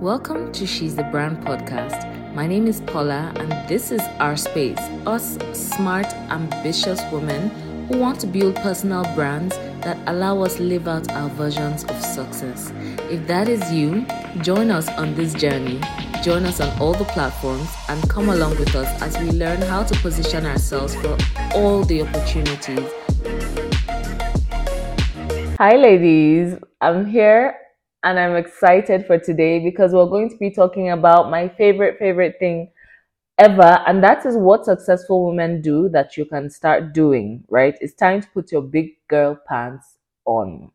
Welcome to She's the Brand podcast. My name is Paula, and this is our space. Us smart, ambitious women who want to build personal brands that allow us live out our versions of success. If that is you, join us on this journey. Join us on all the platforms and come along with us as we learn how to position ourselves for all the opportunities. Hi, ladies. I'm here and I'm excited for today because we're going to be talking about my favorite, favorite thing ever, and that is what successful women do that you can start doing, right? It's time to put your big girl pants on.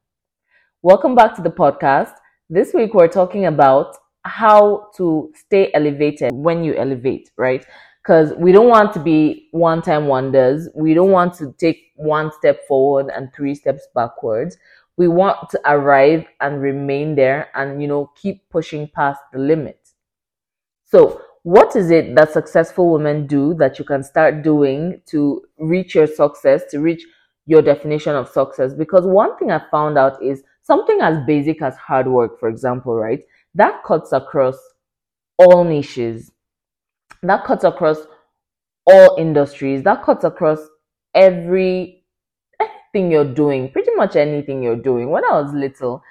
Welcome back to the podcast. This week we're talking about how to stay elevated when you elevate, right? Because we don't want to be one time wonders. We don't want to take one step forward and three steps backwards we want to arrive and remain there and you know keep pushing past the limit. So what is it that successful women do that you can start doing to reach your success to reach your definition of success? Because one thing i found out is something as basic as hard work for example right? That cuts across all niches. That cuts across all industries. That cuts across every thing you're doing, pretty much anything you're doing. When I was little,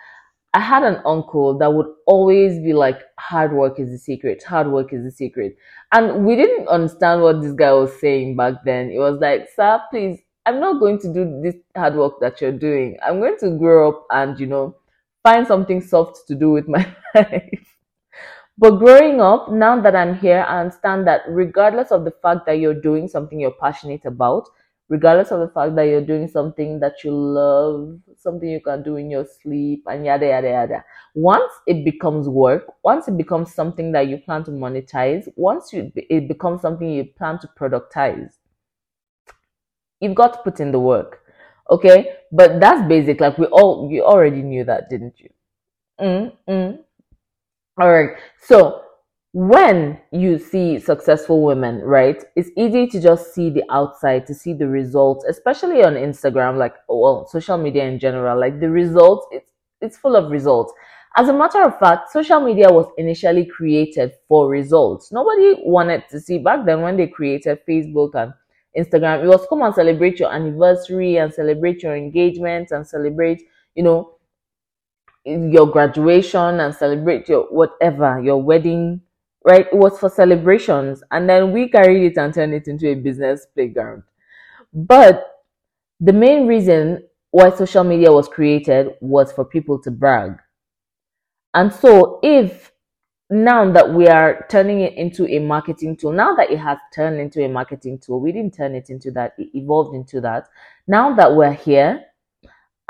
I had an uncle that would always be like, hard work is the secret, hard work is the secret. And we didn't understand what this guy was saying back then. It was like, sir, please, I'm not going to do this hard work that you're doing. I'm going to grow up and, you know, find something soft to do with my life. But growing up, now that I'm here, I understand that regardless of the fact that you're doing something you're passionate about, regardless of the fact that you're doing something that you love, something you can do in your sleep, and yada yada yada. Once it becomes work, once it becomes something that you plan to monetize, once you, it becomes something you plan to productize, you've got to put in the work. Okay, but that's basic. Like we all, you already knew that, didn't you? Mm, mm. All right. So when you see successful women, right, it's easy to just see the outside, to see the results, especially on Instagram, like well, social media in general. Like the results, it's it's full of results. As a matter of fact, social media was initially created for results. Nobody wanted to see back then when they created Facebook and Instagram. It was come and celebrate your anniversary and celebrate your engagement and celebrate, you know, your graduation and celebrate your whatever, your wedding right? It was for celebrations. And then we carried it and turned it into a business playground. But the main reason why social media was created was for people to brag. And so if now that we are turning it into a marketing tool, now that it has turned into a marketing tool, we didn't turn it into that, it evolved into that. Now that we're here,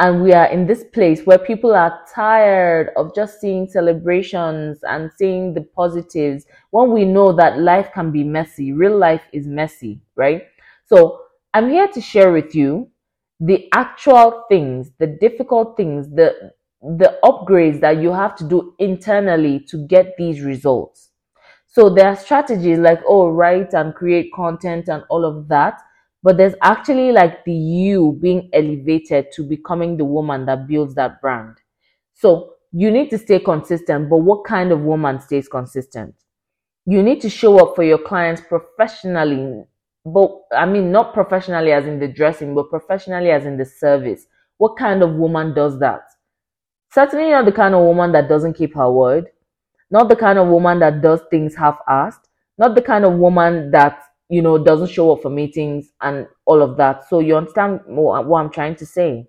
and we are in this place where people are tired of just seeing celebrations and seeing the positives when we know that life can be messy. Real life is messy right? So i'm here to share with you the actual things the difficult things the the upgrades that you have to do internally to get these results. So there are strategies like oh write and create content and all of that but there's actually like the you being elevated to becoming the woman that builds that brand. So you need to stay consistent, but what kind of woman stays consistent? You need to show up for your clients professionally, but I mean, not professionally as in the dressing, but professionally as in the service. What kind of woman does that? Certainly not the kind of woman that doesn't keep her word, not the kind of woman that does things half assed, not the kind of woman that you know, doesn't show up for meetings and all of that. So you understand what, what I'm trying to say.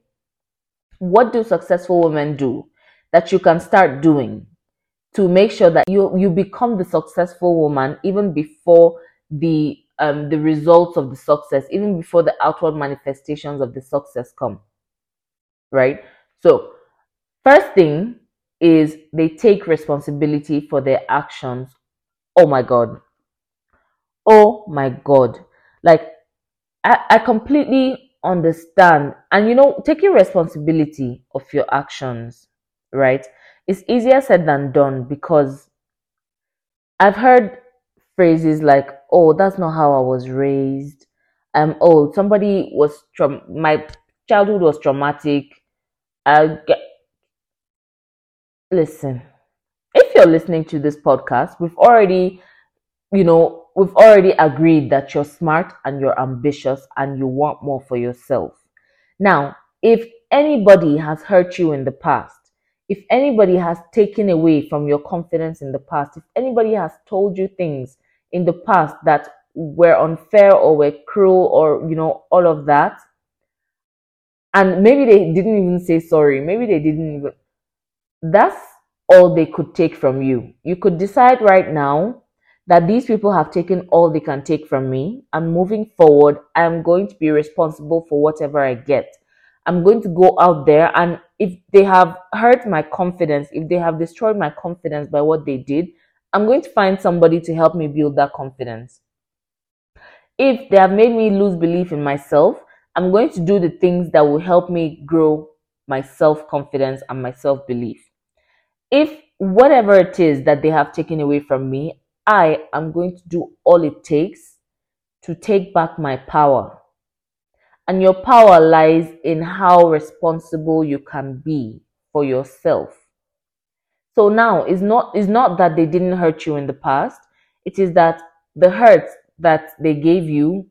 What do successful women do that you can start doing to make sure that you you become the successful woman even before the um the results of the success, even before the outward manifestations of the success come. Right? So, first thing is they take responsibility for their actions. Oh my god oh my god. Like I, I completely understand. And you know taking responsibility of your actions right It's easier said than done because i've heard phrases like oh that's not how i was raised. Um oh somebody was tra- my childhood was traumatic. I get listen if you're listening to this podcast, we've already, you know, we've already agreed that you're smart and you're ambitious and you want more for yourself. Now, if anybody has hurt you in the past, if anybody has taken away from your confidence in the past, if anybody has told you things in the past that were unfair or were cruel or, you know, all of that, and maybe they didn't even say sorry, maybe they didn't even, that's all they could take from you. You could decide right now that these people have taken all they can take from me. And moving forward, I'm going to be responsible for whatever I get. I'm going to go out there and if they have hurt my confidence, if they have destroyed my confidence by what they did, I'm going to find somebody to help me build that confidence. If they have made me lose belief in myself, I'm going to do the things that will help me grow my self confidence and my self belief. If whatever it is that they have taken away from me, I am going to do all it takes to take back my power and your power lies in how responsible you can be for yourself. So now it's not it's not that they didn't hurt you in the past. It is that the hurt that they gave you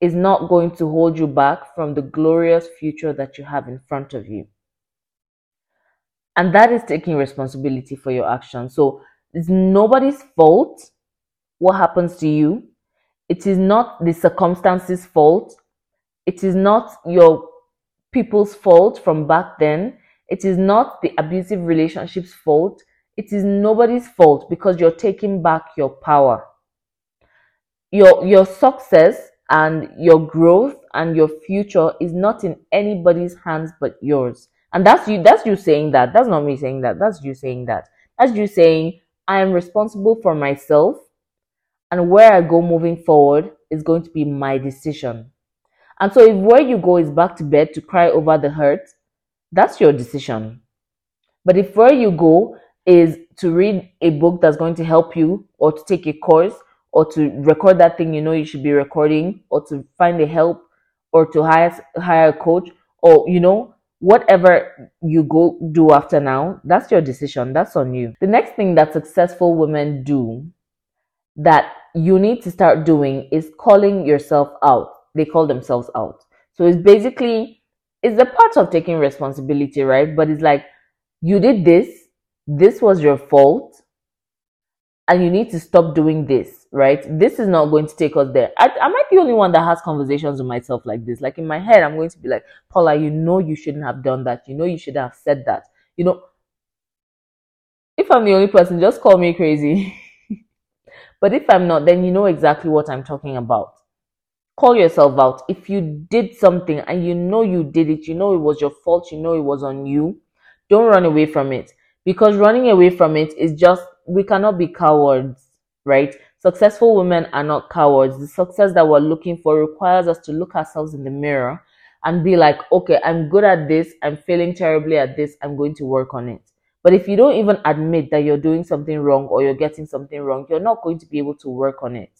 is not going to hold you back from the glorious future that you have in front of you. And that is taking responsibility for your actions. So it's nobody's fault what happens to you. It is not the circumstances' fault. It is not your people's fault from back then. It is not the abusive relationship's fault. It is nobody's fault because you're taking back your power. Your, your success and your growth and your future is not in anybody's hands but yours. And that's you, that's you saying that. That's not me saying that. That's you saying that. That's you saying, I am responsible for myself and where I go moving forward is going to be my decision. And so, if where you go is back to bed to cry over the hurt, that's your decision. But if where you go is to read a book that's going to help you, or to take a course, or to record that thing you know you should be recording, or to find a help, or to hire hire a coach, or you know whatever you go do after now, that's your decision. That's on you. The next thing that successful women do that you need to start doing is calling yourself out they call themselves out. So it's basically it's the part of taking responsibility, right? But it's like you did this, this was your fault, and you need to stop doing this, right? This is not going to take us there. I, am I the only one that has conversations with myself like this? Like in my head, I'm going to be like, Paula, you know you shouldn't have done that. You know you should have said that. You know, if I'm the only person, just call me crazy. but if I'm not, then you know exactly what I'm talking about call yourself out. If you did something and you know you did it, you know it was your fault, you know it was on you, don't run away from it. Because running away from it is just, we cannot be cowards, right? Successful women are not cowards. The success that we're looking for requires us to look ourselves in the mirror and be like, okay, I'm good at this, I'm failing terribly at this, I'm going to work on it. But if you don't even admit that you're doing something wrong or you're getting something wrong, you're not going to be able to work on it.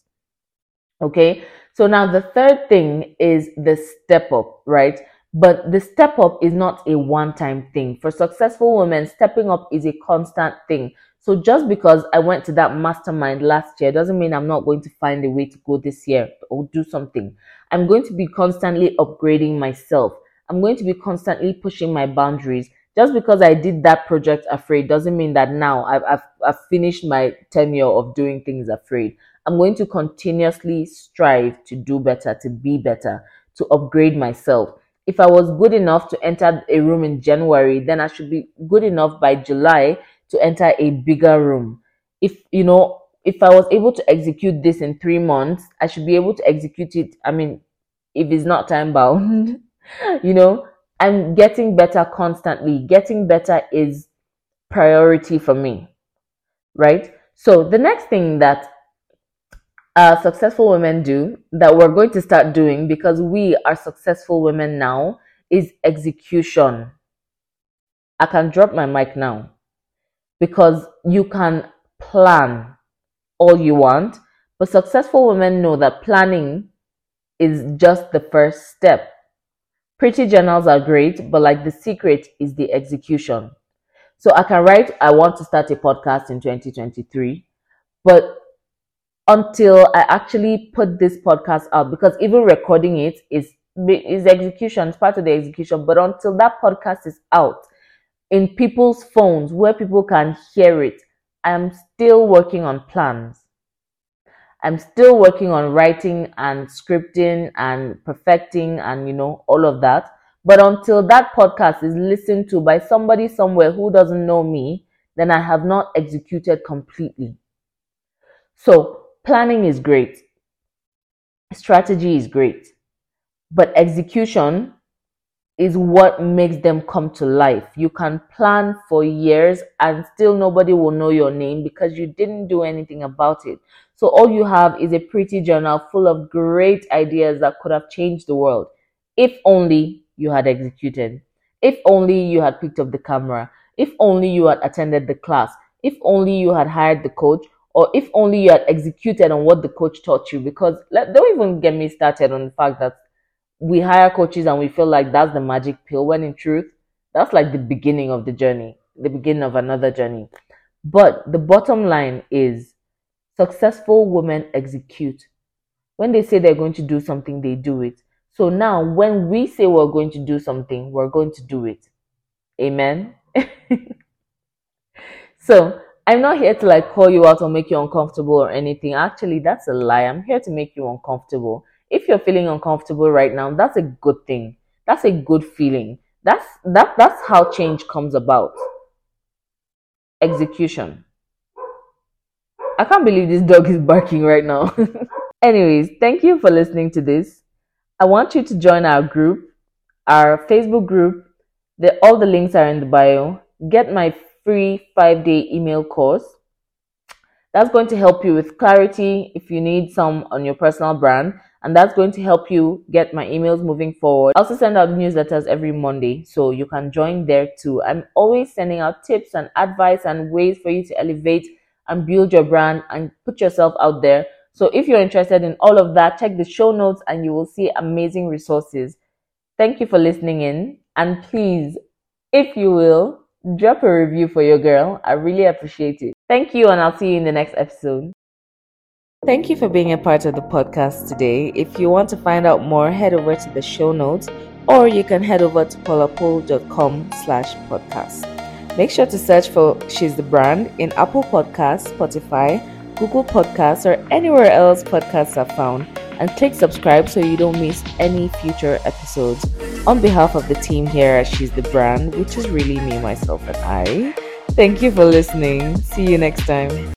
Okay. So now the third thing is the step up, right? But the step up is not a one time thing. For successful women, stepping up is a constant thing. So just because I went to that mastermind last year doesn't mean I'm not going to find a way to go this year or do something. I'm going to be constantly upgrading myself. I'm going to be constantly pushing my boundaries. Just because I did that project afraid doesn't mean that now I've, I've, I've finished my tenure of doing things afraid. I'm going to continuously strive to do better, to be better, to upgrade myself. If I was good enough to enter a room in January, then I should be good enough by July to enter a bigger room. If, you know, if I was able to execute this in three months, I should be able to execute it. I mean, if it's not time bound, you know, I'm getting better constantly. Getting better is priority for me, right? So the next thing that uh, successful women do that we're going to start doing because we are successful women now is execution. I can drop my mic now because you can plan all you want, but successful women know that planning is just the first step. Pretty journals are great, but like the secret is the execution. So I can write, I want to start a podcast in 2023, but until I actually put this podcast out, because even recording it is is execution, it's part of the execution. But until that podcast is out in people's phones where people can hear it, I'm still working on plans. I'm still working on writing and scripting and perfecting and you know all of that. But until that podcast is listened to by somebody somewhere who doesn't know me, then I have not executed completely. So, planning is great, strategy is great, but execution is what makes them come to life. You can plan for years and still nobody will know your name because you didn't do anything about it. So, all you have is a pretty journal full of great ideas that could have changed the world if only you had executed. If only you had picked up the camera. If only you had attended the class. If only you had hired the coach. Or if only you had executed on what the coach taught you. Because let, don't even get me started on the fact that we hire coaches and we feel like that's the magic pill, when in truth, that's like the beginning of the journey, the beginning of another journey. But the bottom line is successful women execute. When they say they're going to do something, they do it. So now, when we say we're going to do something, we're going to do it. Amen. so, I'm not here to like call you out or make you uncomfortable or anything. Actually, that's a lie. I'm here to make you uncomfortable. If you're feeling uncomfortable right now, that's a good thing. That's a good feeling. That's that that's how change comes about. Execution. I can't believe this dog is barking right now. Anyways, thank you for listening to this. I want you to join our group, our Facebook group. The, all the links are in the bio. Get my free five day email course. That's going to help you with clarity if you need some on your personal brand. And that's going to help you get my emails moving forward. I also send out newsletters every Monday, so you can join there too. I'm always sending out tips and advice and ways for you to elevate and build your brand and put yourself out there so if you're interested in all of that, check the show notes and you will see amazing resources. Thank you for listening in. And please, if you will, drop a review for your girl. I really appreciate it. Thank you, and I'll see you in the next episode. Thank you for being a part of the podcast today. If you want to find out more, head over to the show notes or you can head over to paulapwul.com slash podcast. Make sure to search for She's the Brand in Apple Podcasts, Spotify, Google Podcasts, or anywhere else podcasts are found, and click subscribe so you don't miss any future episodes. On behalf of the team here at She's the Brand, which is really me, myself, and I, thank you for listening. See you next time.